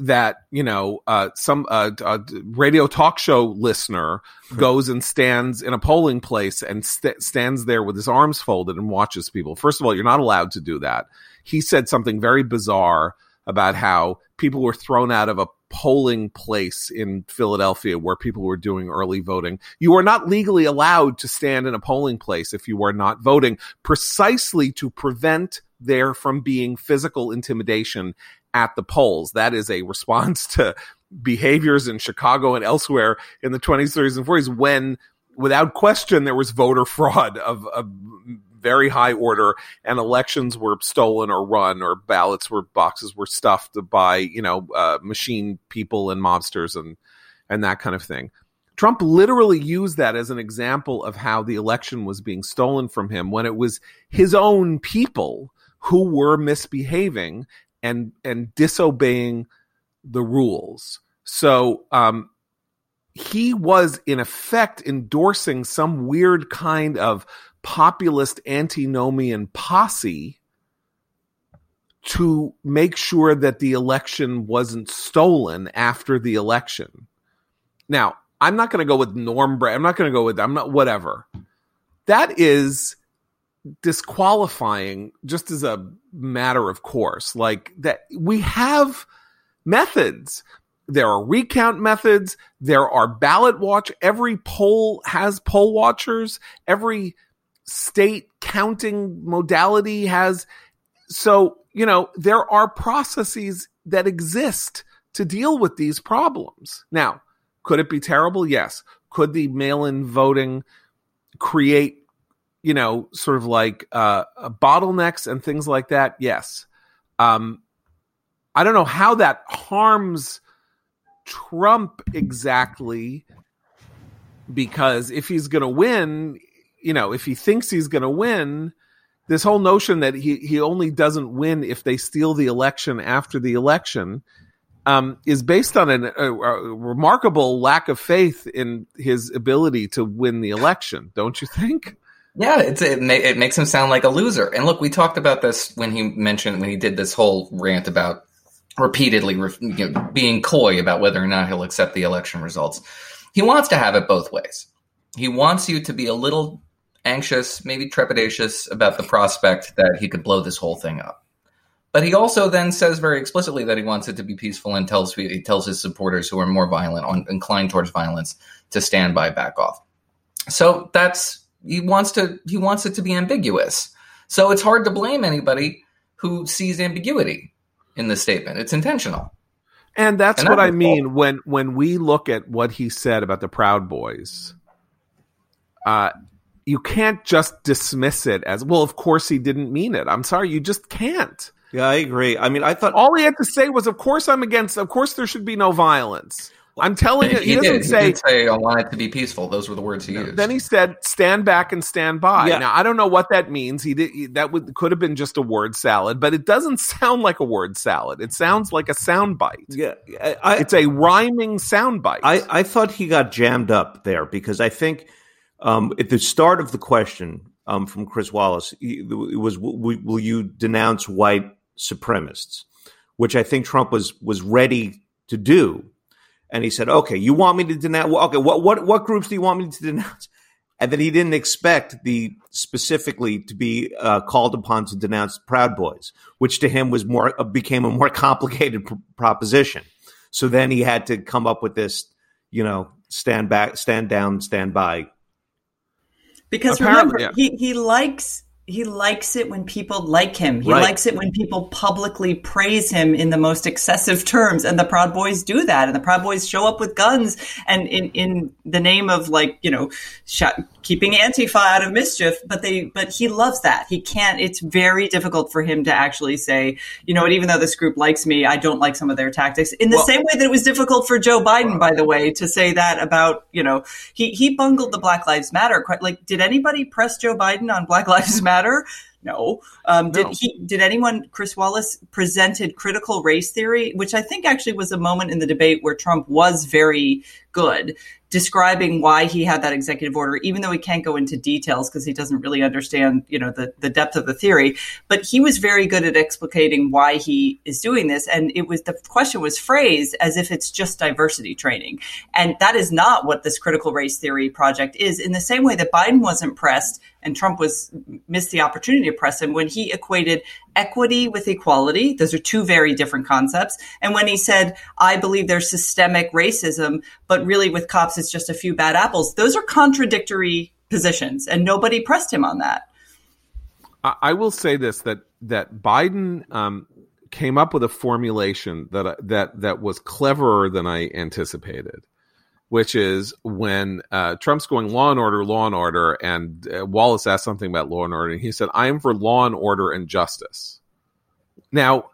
that you know uh, some uh, uh, radio talk show listener goes and stands in a polling place and st- stands there with his arms folded and watches people. First of all, you're not allowed to do that. He said something very bizarre about how people were thrown out of a polling place in Philadelphia where people were doing early voting. You are not legally allowed to stand in a polling place if you are not voting, precisely to prevent there from being physical intimidation at the polls. That is a response to behaviors in Chicago and elsewhere in the 20s, 30s, and 40s when, without question, there was voter [laughs] fraud of, of very high order and elections were stolen or run or ballots were boxes were stuffed by, you know, uh, machine people and mobsters and, and that kind of thing. Trump literally used that as an example of how the election was being stolen from him when it was his own people who were misbehaving and and disobeying the rules. So um, he was in effect endorsing some weird kind of populist antinomian posse to make sure that the election wasn't stolen after the election. Now, I'm not going to go with Norm Bray. I'm not going to go with I'm not whatever. That is disqualifying just as a matter of course. Like that we have methods. There are recount methods. There are ballot watch. Every poll has poll watchers. Every state counting modality has. So, you know, there are processes that exist to deal with these problems. Now, could it be terrible? Yes. Could the mail in voting create you know, sort of like uh, bottlenecks and things like that. Yes. Um, I don't know how that harms Trump exactly, because if he's going to win, you know, if he thinks he's going to win, this whole notion that he, he only doesn't win if they steal the election after the election um, is based on an, a, a remarkable lack of faith in his ability to win the election, don't you think? Yeah, it's, it, ma- it makes him sound like a loser. And look, we talked about this when he mentioned when he did this whole rant about repeatedly re- you know, being coy about whether or not he'll accept the election results. He wants to have it both ways. He wants you to be a little anxious, maybe trepidatious about the prospect that he could blow this whole thing up. But he also then says very explicitly that he wants it to be peaceful and tells he tells his supporters who are more violent, on, inclined towards violence, to stand by, back off. So that's he wants to he wants it to be ambiguous. So it's hard to blame anybody who sees ambiguity in the statement. It's intentional. And that's And what I mean when when we look at what he said about the Proud Boys. Uh, you can't just dismiss it as well. Of course, he didn't mean it. I'm sorry, you just can't. Yeah, I agree. I mean, I thought All he had to say was, "Of course, I'm against. Of course, there should be no violence." I'm telling you, he, He, doesn't did. say. he did say, "I want it to be peaceful." Those were the words he used. Then he said, "Stand back and stand by." Yeah. Now I don't know what that means. He did that would could have been just a word salad, but it doesn't [laughs] sound like a word salad. It sounds like a sound bite. yeah, I, I, It's a rhyming sound bite. I, I thought he got jammed up there because I think um, at the start of the question um, from Chris Wallace, it was will, will you denounce white supremacists, which I think Trump was was ready to do, and he said, "Okay, you want me to denounce? Okay, what what what groups do you want me to [laughs] denounce?" And then he didn't expect the specifically to be uh, called upon to denounce Proud Boys, which to him was more uh, became a more [laughs] complicated pr- proposition. So then he had to come up with this, you know, stand back, stand down, stand by. Because Apparently, remember, he, he likes he likes it when people like him. He Right. likes it when people publicly praise him in the most excessive terms. And the Proud Boys do that. And the Proud Boys show up with guns and in, in the name of like, you know, sh- keeping Antifa out of mischief. But they, but he loves that. He can't, it's very difficult for him to actually say, you know what, even though this group likes me, I don't like some of their tactics. In the Well- same way that it was difficult for Joe Biden, by the way, to say that about, you know, he, he bungled the Black Lives Matter. Like, did anybody press Joe Biden on Black Lives Matter? No. Um, did No. he? Did anyone? Chris Wallace presented critical race theory, which I think actually was a moment in the debate where Trump was very good, describing why he had that executive order, even though he can't go into details because he doesn't really understand, you know, the the depth of the theory. But he was very good at explicating why he is doing this, and it was the question was phrased as if it's just diversity training, and that is not what this critical race theory project is. In the same way that Biden wasn't pressed and Trump was missed the opportunity to press him when he equated equity with equality. Those are two very different concepts. And when he said, "I believe there's systemic racism, but really with cops it's just a few bad apples," those are contradictory positions, and nobody pressed him on that. I, will say this that that Biden um, came up with a formulation that that that was cleverer than I anticipated, which is when uh, Trump's going law and order, law and order, and uh, Wallace asked something about law and order, and he said, "I am for law and order and justice." Now,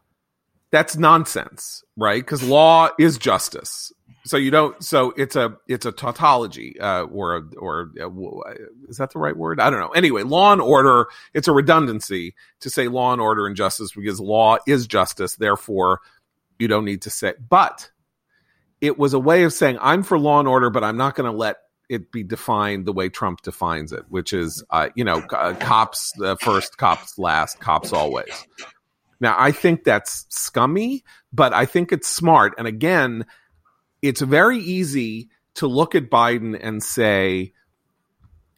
that's nonsense, right? Because law is justice. So you don't. So it's a it's a tautology, uh, or or a, is that the right word? I don't know. Anyway, law and order. It's a redundancy to say law and order and justice because law is justice. Therefore, you don't need to say. But it was a way of saying I'm for law and order, but I'm not going to let it be defined the way Trump defines it, which is, uh, you know, uh, cops uh, first, cops last, cops always. Now, I think that's scummy, but I think it's smart. And again, it's very easy to look at Biden and say,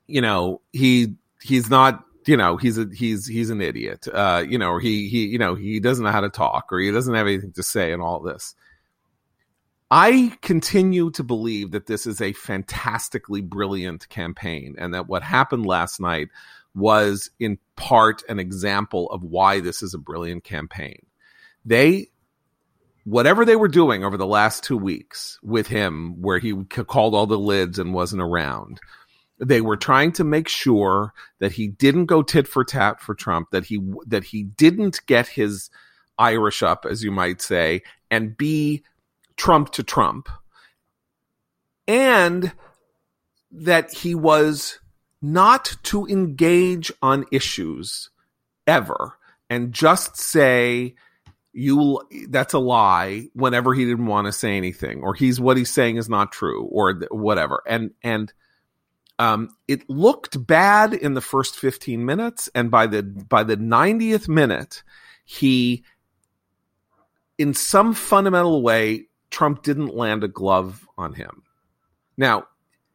you know, he he's not, you know, he's a he's he's an idiot, uh, you know, he he you know he doesn't know how to talk, or he doesn't have anything to say, and all this. I continue to believe that this is a fantastically brilliant campaign, and that what happened last night was in part an example of why this is a brilliant campaign. They whatever they were doing over the last two weeks with him, where he called all the lids and wasn't around, they were trying to make sure that he didn't go tit for tat for Trump, that he that he didn't get his Irish up, as you might say, and be Trump to Trump, and that he was not to engage on issues ever and just say you that's a lie whenever he didn't want to say anything or he's what he's saying is not true or whatever. And and um, it looked bad in the first 15 minutes and by the by the 90th minute he in some fundamental way trump didn't land a glove on him. Now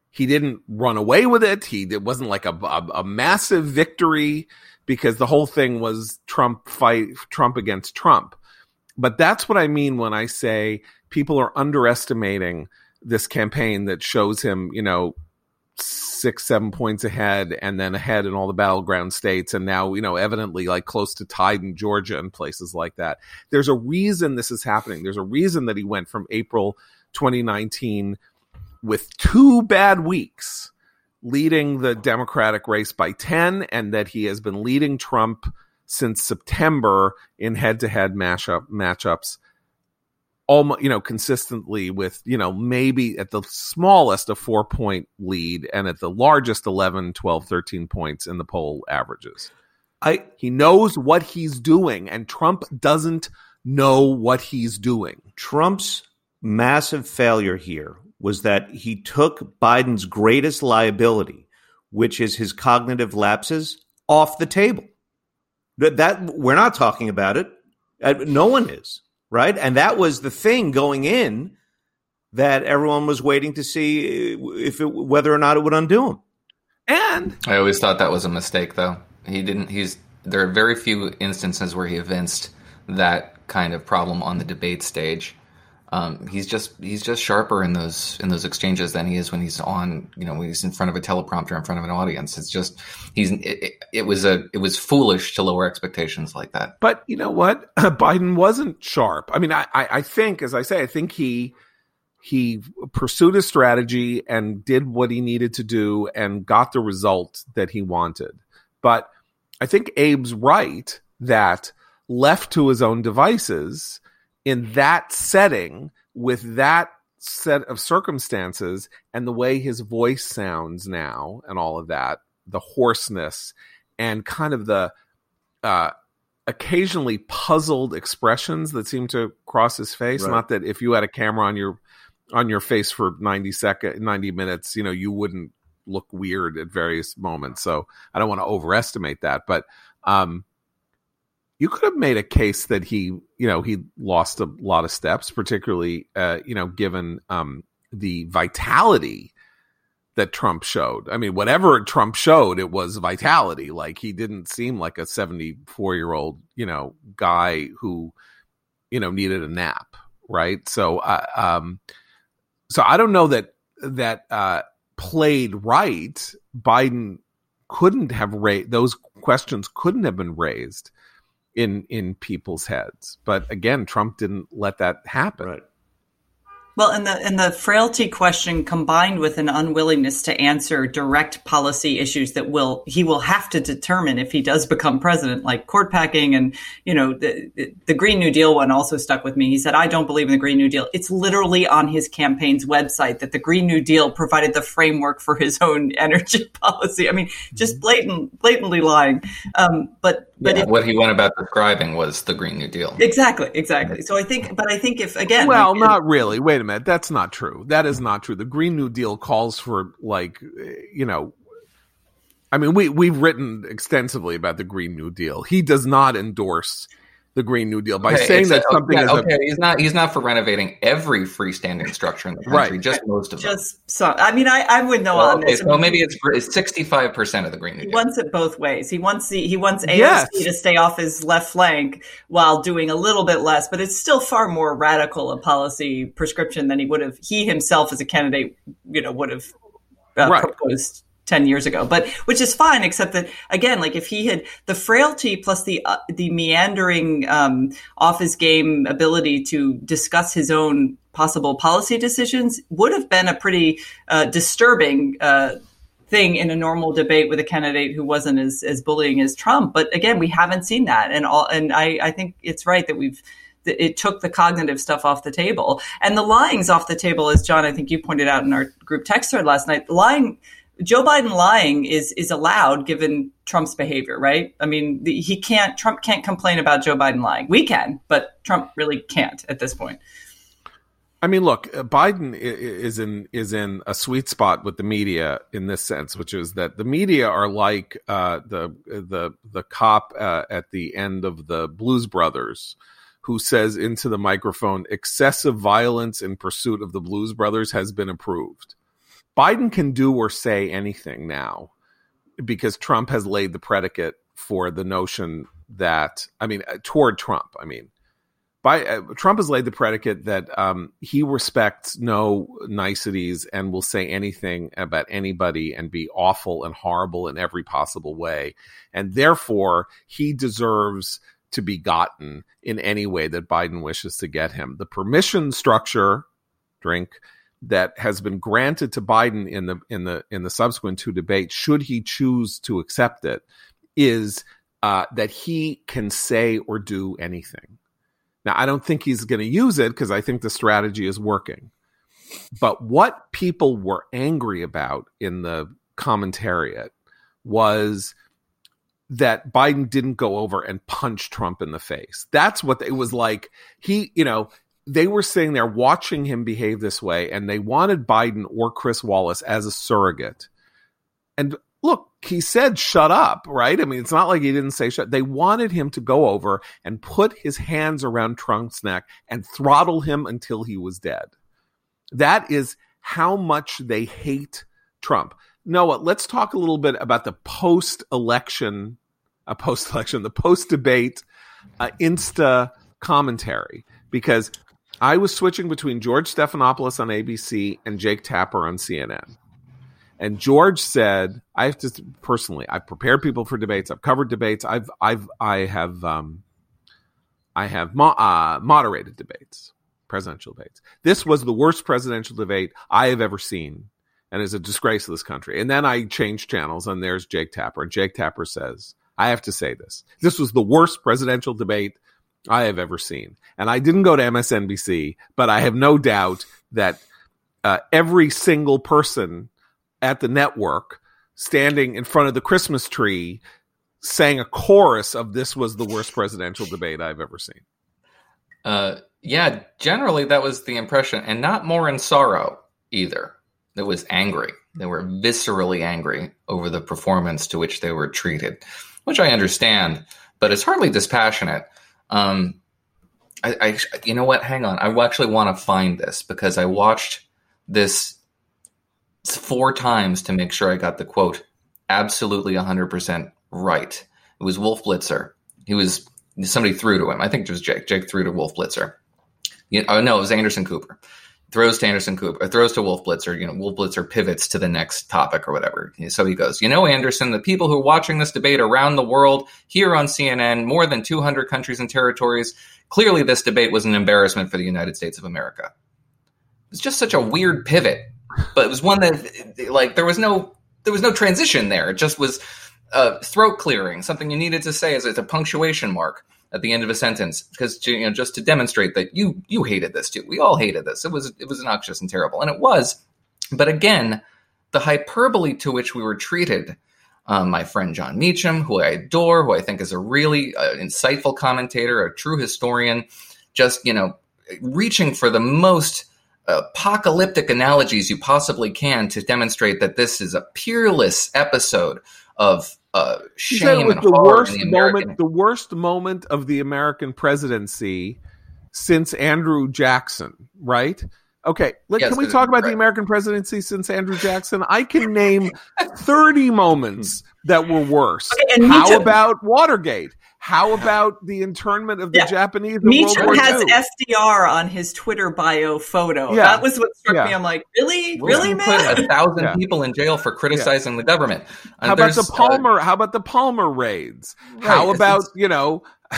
he didn't run away with it. He it wasn't like a, a, a massive victory because the whole thing was trump fight trump against trump. But that's what I mean when I say people are underestimating this campaign that shows him, you know, six, seven points ahead and then ahead in all the battleground states. And now, you know, evidently like close to tied in Georgia and places like that. There's a reason this is happening. There's a reason that he went from April 2019 with two bad weeks leading the Democratic race by 10 and that he has been leading Trump since September in head-to-head matchup matchups almost you know consistently with you know maybe at the smallest a 4 point lead and at the largest 11 12 13 points in the poll averages. I he knows what he's doing and Trump doesn't know what he's doing. Trump's massive failure here was that he took Biden's greatest liability which is his cognitive lapses off the table. That, that we're not talking about it. Uh, no one is, right? And that was the thing going in that everyone was waiting to see uh, if it, whether or not it would undo him. And I always thought that was a mistake, though. He didn't. He's there are very few instances where he evinced that kind of problem on the debate stage um, he's just he's just sharper in those in those exchanges than he is when he's on you know when he's in front of a teleprompter in front of an audience. It's just he's it, it was a it was foolish to lower expectations like that. But you know what, [clears throat] Biden wasn't sharp. I mean, I I think as I say, I think he he pursued his strategy and did what he needed to do and got the result that he wanted. But I think Abe's right that left to his own devices in that setting with that set of circumstances and the way his voice sounds now and all of that, the hoarseness and kind of the uh, occasionally puzzled expressions that seem to cross his face. Right. Not that if you had a camera on your on your face for 90 second 90 minutes, you know, you wouldn't look weird at various moments. So I don't want to overestimate that, but um you could have made a case that he, you know, he lost a lot of steps, particularly, uh, you know, given um, the vitality that Trump showed. I mean, whatever Trump showed, it was vitality. Like he didn't seem like a 74 year old, you know, guy who, you know, needed a nap. Right. So, uh, um, so I don't know that, that, uh, played right. Biden couldn't have raised those questions couldn't have been raised in in people's heads. But again, Trump didn't let that happen. Right. Well, and the and the frailty question combined with an unwillingness to answer direct policy issues that will he will have to determine if he does become president, like court packing and you know the the Green New Deal one also stuck with me. He said, "I don't believe in the Green New Deal." It's literally on his campaign's website that the Green New Deal provided the framework for his own [laughs] energy policy. I mean, just mm-hmm. blatant, blatantly lying. Um, but but yeah, if, what he went about describing was the Green New Deal. Exactly, exactly. So I think, but I think if again, well, like, not really. Wait a minute, that's not true. That is not true. The Green New Deal calls for like, you know, I mean, we we've written extensively about the Green New Deal. He does not endorse the Green New Deal by okay, saying that a, something okay, is okay. A, he's not he's not for renovating every freestanding structure in the country, right. just most of just them. Some. I mean, I, I would know well, on okay, So maybe it's sixty five percent of the Green New Deal. He wants it both ways. He wants the he wants AOC yes. to stay off his left flank while doing a little bit less, but it's still far more radical a policy prescription than he would have he himself as a candidate, you know, would have uh, right. proposed 10 years ago. But which is fine except that again like if he had the frailty plus the uh, the meandering um, off his game ability to discuss his own possible policy decisions would have been a pretty uh, disturbing uh, thing in a normal debate with a candidate who wasn't as, as bullying as Trump. But again we haven't seen that. And all and I, I think it's right that we've it took the cognitive stuff off the table. And the lying's off the table as John I think you pointed out in our group text thread last night. Lying Joe Biden lying is is allowed given Trump's behavior, right? I mean, the, he can't. Trump can't complain about Joe Biden lying. We can, but Trump really can't at this point. I mean, look, uh, Biden is in is in a sweet spot with the media in this sense, which is that the media are like uh, the the the cop uh, at the end of the Blues Brothers, who says into the microphone, "Excessive violence in pursuit of the Blues Brothers has been approved." Biden can do or say anything now because Trump has laid the predicate for the notion that I mean, uh, toward Trump, I mean by uh, Trump has laid the predicate that um, he respects no niceties and will say anything about anybody and be awful and horrible in every possible way, and therefore he deserves to be gotten in any way that Biden wishes to get him. The permission structure, drink that has been granted to Biden in the in the in the subsequent two debates, should he choose to accept it, is uh, that he can say or do anything now, I don't think he's going to use it because I think the strategy is working. But what people were angry about in the commentariat was that Biden didn't go over and punch Trump in the face. That's what it was like. He, you know, they were sitting there watching him behave this way, and they wanted Biden or Chris Wallace as a surrogate. And look, he said shut up, right? I mean, it's not like he didn't say shut. They wanted him to go over and put his hands around Trump's neck and throttle him until he was dead. That is how much they hate Trump. Noah, let's talk a little bit about the post election, uh, post election, the post debate uh, Insta commentary, because I was switching between George Stephanopoulos on ABC and Jake Tapper on CNN. And George said, I have to personally, I've prepared people for debates. I've covered debates. I've, I've, I have, um, I have mo- uh, moderated debates, presidential debates. This was the worst presidential debate I have ever seen and is a disgrace to this country. And then I changed channels and there's Jake Tapper. And Jake Tapper says, I have to say this. This was the worst presidential debate I have ever seen. And I didn't go to MSNBC, but I have no doubt that uh, every single person at the network standing in front of the Christmas tree sang a chorus of this was the worst presidential debate I've ever seen. Uh, yeah, generally that was the impression, and not more in sorrow either. It was angry. They were viscerally angry over the performance to which they were treated, which I understand, but it's hardly dispassionate. Um, I, I, you know what? Hang on. I actually want to find this because I watched this four times to make sure I got the quote absolutely 100% right. It was Wolf Blitzer. He was somebody threw to him. I think it was Jake. Jake threw to Wolf Blitzer. You, oh no, it was Anderson Cooper. Throws to Anderson Cooper, throws to Wolf Blitzer. You know, Wolf Blitzer pivots to the next topic or whatever. So he goes, you know, Anderson, the people who are watching this debate around the world, here on CNN, more than 200 countries and territories, clearly this debate was an embarrassment for the United States of America. It's just such a weird pivot but it was one that like there was no there was no transition there. It just was uh, throat clearing, something you needed to say as a punctuation mark at the end of a sentence, because you know just to demonstrate that you you hated this too. We all hated this. It was it was obnoxious and terrible, and it was. But again, the hyperbole to which we were treated. Um, my friend Jon Meacham, who I adore, who I think is a really uh, insightful commentator, a true historian, just you know reaching for the most apocalyptic analogies you possibly can to demonstrate that this is a peerless episode of uh, shame and the worst the moment, the worst moment of the American presidency since Andrew Jackson, right? Okay, let, Yes, can we talk about the. American presidency since Andrew Jackson? I can [laughs] name 30 moments that were worse. Okay, and How about Watergate? How about the internment of the Yeah. Japanese in Meacham World has II? FDR on his Twitter bio photo. Yeah. That was what struck Yeah. me. I'm like, really, We'll really, put a thousand Yeah. people in jail for criticizing the government. And How about there's, the uh, Palmer? how about the Palmer raids? how about you know? [laughs]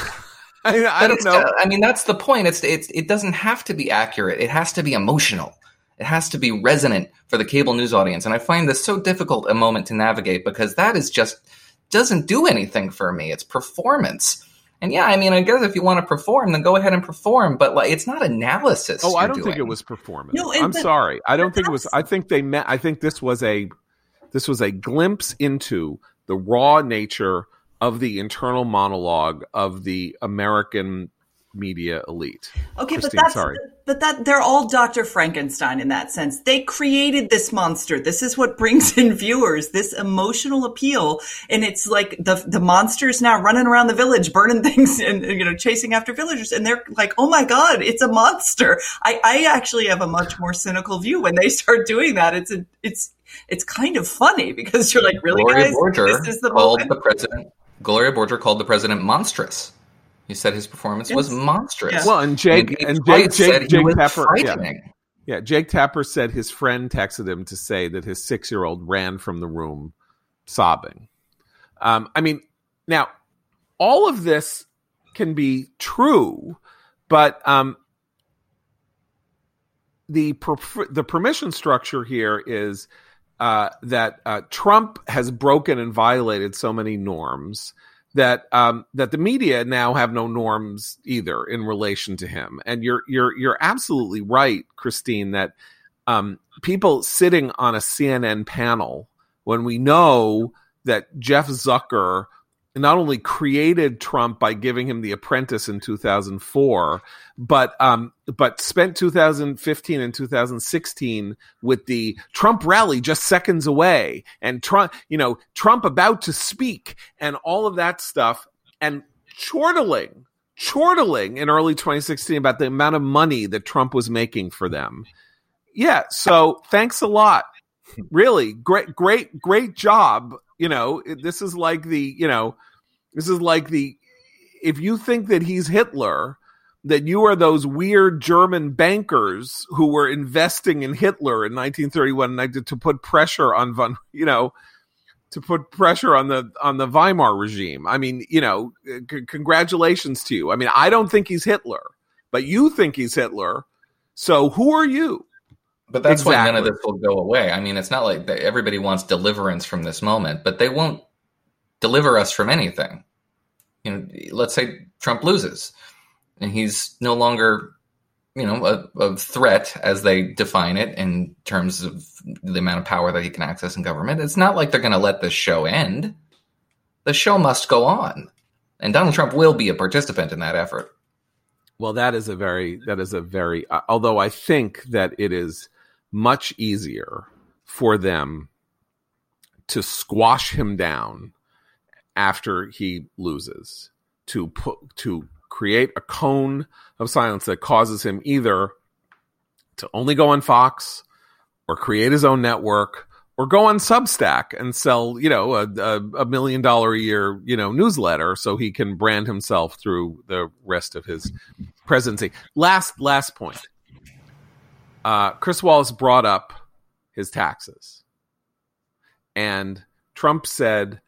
I, I don't know. uh, I mean, that's the point. It's, it's it doesn't have to be accurate. It has to be emotional. It has to be resonant for the cable news audience. And I find this so difficult a moment to navigate because that is just doesn't do anything for me. It's performance. And yeah, I mean, I guess if you want to perform, then go ahead and perform. But like, it's not analysis. Oh, I don't think it was performance. No, I'm but- sorry. I don't think it was. I think they met. I think this was a. This was a glimpse into the raw nature of the internal monologue of the American media elite. Okay, Christine, but that's sorry. but that they're all Dr. Frankenstein in that sense. They created this monster. This is what brings in viewers, this emotional appeal. And it's like the the monster's now running around the village, burning [laughs] things and you know, chasing after villagers. And they're like, oh my God, it's a monster. I, I actually have a much more cynical view when they start doing that. It's a, it's it's kind of funny because you're like, really Gloria guys, Borger this is the called moment. the president. Gloria Borger called the president monstrous. He said his performance was monstrous. Yeah. Well, and Jake he and Jake twice said Jake he Jake Tapper, yeah, yeah, Jake Tapper said his friend texted him to say that his six year old ran from the room sobbing. Um, I mean, now all of this can be true, but um, the per- the permission structure here is uh, that uh, Trump has broken and violated so many norms that um, that the media now have no norms either in relation to him. And you're you're you're absolutely right, Christine, that um, people sitting on a CNN panel when we know that Jeff Zucker not only created Trump by giving him The Apprentice in 2004, but um, but spent 2015 and 2016 with the Trump rally just seconds away, and Trump, you know, Trump about to speak, and all of that stuff, and chortling, chortling in early 2016 about the amount of money that Trump was making for them. Yeah, so thanks a lot. Really great, great, great job. You know, this is like the, you know, this is like the, if you think that he's Hitler, that you are those weird German bankers who were investing in Hitler in 1931 to put pressure on von, you know, to put pressure on the on the Weimar regime. I mean, you know, c- congratulations to you. I mean, I don't think he's Hitler, but you think he's Hitler. So who are you? But that's why none of this will go away. I mean, it's not like everybody wants deliverance from this moment, but they won't deliver us from anything. You know, let's say Trump loses and he's no longer, you know, a, a threat as they define it in terms of the amount of power that he can access in government. It's not like they're going to let this show end. The show must go on. And Donald Trump will be a participant in that effort. Well, that is a very that is a very uh, although I think that it is much easier for them to squash him down after he loses to put to create a cone of silence that causes him either to only go on Fox or create his own network or go on Substack and sell, you know, a, a, a million dollar a year, you know, newsletter so he can brand himself through the rest of his presidency. Last last point. Uh, Chris Wallace brought up his taxes, and Trump said,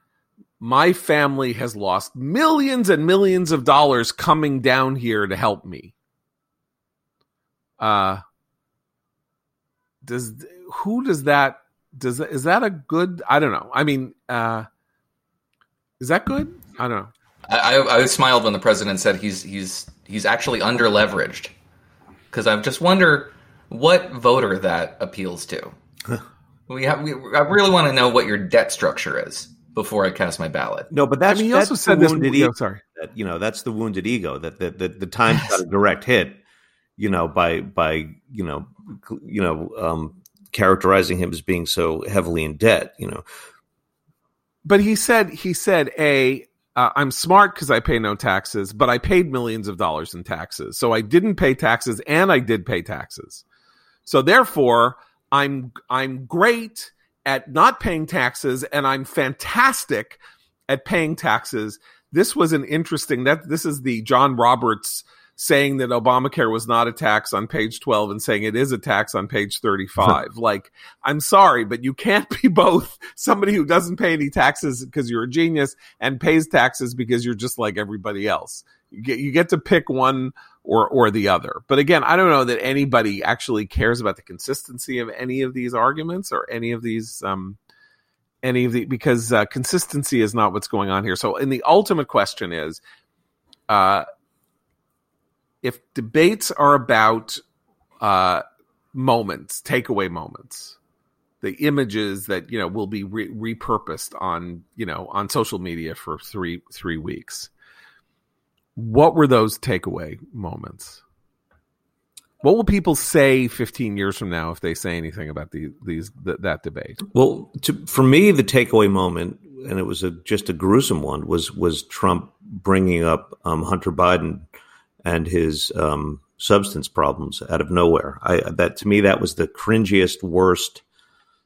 "My family has lost millions and millions of dollars coming down here to help me." Uh, does who does that does is that a good? I don't know. I mean, uh, is that good? I don't know. I, I, I smiled when the president said he's he's he's actually under leveraged because I just wonder what voter that appeals to. [laughs] we have we, I really want to know what your debt structure is before I cast my ballot. No, but I that's mean, he that's also the said this. wounded ego. sorry. That, you know, that's the wounded ego that that that the Times got a direct hit. You know, by by you know you know um, characterizing him as being so heavily in debt. You know, but he said he said a uh, I'm smart because I pay no taxes, but I paid millions of dollars in taxes, so I didn't pay taxes and I did pay taxes. So therefore, I'm I'm great at not paying taxes, and I'm fantastic at paying taxes. This was an interesting that this is the John Roberts saying that Obamacare was not a tax on page 12 and saying it is a tax on page 35. [laughs] like, I'm sorry, but you can't be both [laughs] somebody who doesn't pay any taxes because you're a genius and pays taxes because you're just like everybody else. You get, you get to pick one or, or the other. But again, I don't know that anybody actually cares about the consistency of any of these arguments or any of these, um, any of the, because uh, consistency is not what's going on here. So, and the ultimate question is, uh, if debates are about uh, moments, takeaway moments, the images that you know will be re- repurposed on you know on social media for three three weeks. What were those takeaway moments? What will people say 15 years from now if they say anything about the, these th- that debate? Well, to, for me, the takeaway moment, and it was a, just a gruesome one, was was Trump bringing up um, Hunter Biden and his um, substance problems out of nowhere. I that to me that was the cringiest, worst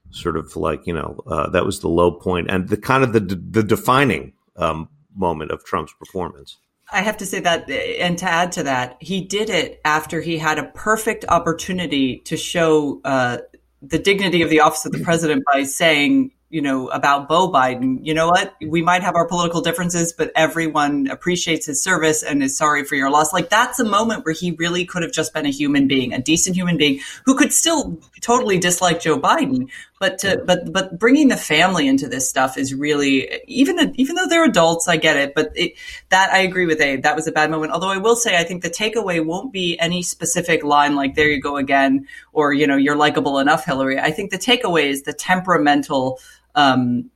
sort of like you know uh, that was the low point and the kind of the the defining um, moment of Trump's performance. I have to say that, and to add to that, he did it after he had a perfect opportunity to show uh, the dignity of the office of the president by saying, you know, about Beau Biden, you know what? We might have our political differences, but everyone appreciates his service and is sorry for your loss. Like that's a moment where he really could have just been a human being, a decent human being who could still totally dislike Joe Biden, but to, but but bringing the family into this stuff is really even even though they're adults, I get it, but it, that I agree with Abe. That was a bad moment. Although I will say, I think the takeaway won't be any specific line like "There you go again" or you know "You're likable enough, Hillary." I think the takeaway is the temperamental um,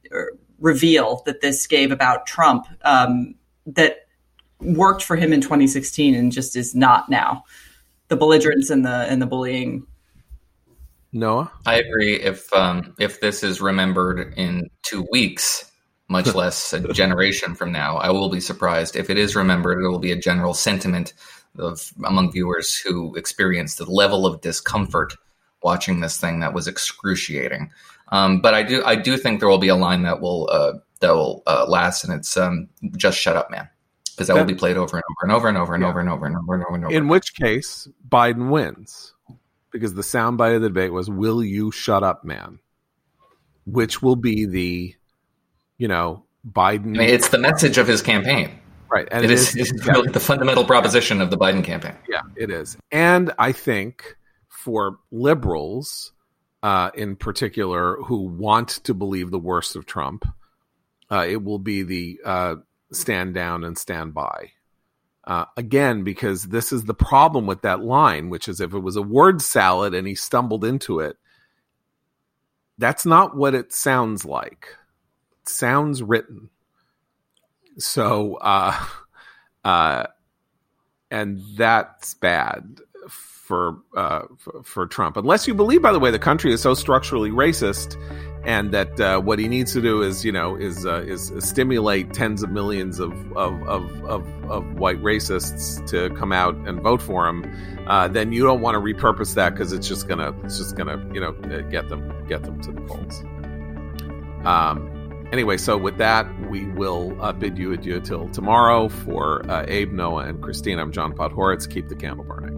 reveal that this gave about Trump um, that worked for him in 2016 and just is not now. The belligerence and the and the bullying. Noah, I agree. If um, if this is remembered in two weeks, much [laughs] less a generation from now, I will be surprised. If it is remembered, it will be a general sentiment of among viewers who experienced the level of discomfort watching this thing that was excruciating. Um, but I do I do think there will be a line that will uh, that will uh, last, and it's um, just shut up, man, because that, that, will be played over and over and over and over and yeah. over and over and over and over and over. In which case, Biden wins because the soundbite of the debate was "Will you shut up, man?" Which will be the, you know, Biden. I mean, it's the message of his campaign. Right. And it, it is, is it's really the fundamental proposition of the Biden campaign. Yeah, it is. And I think for liberals, uh, in particular who want to believe the worst of Trump, uh, it will be the uh, stand down and stand by. Uh, again, because this is the problem with that line, which is if it was a word salad and he stumbled into it, that's not what it sounds like. It sounds written. So, uh, [laughs] uh, and that's bad for, uh, for, Trump. Unless you believe, by the way, the country is so structurally racist, and that uh, what he needs to do is, you know, is uh, is stimulate tens of millions of of, of, of, of white racists to come out and vote for him. Uh, then you don't want to repurpose that because it's just gonna it's just gonna you know get them get them to the polls. Um, anyway, so with that, we will uh, bid you adieu till tomorrow. For uh, Abe, Noah, and Christine, I'm John Podhoretz. Keep the candle burning.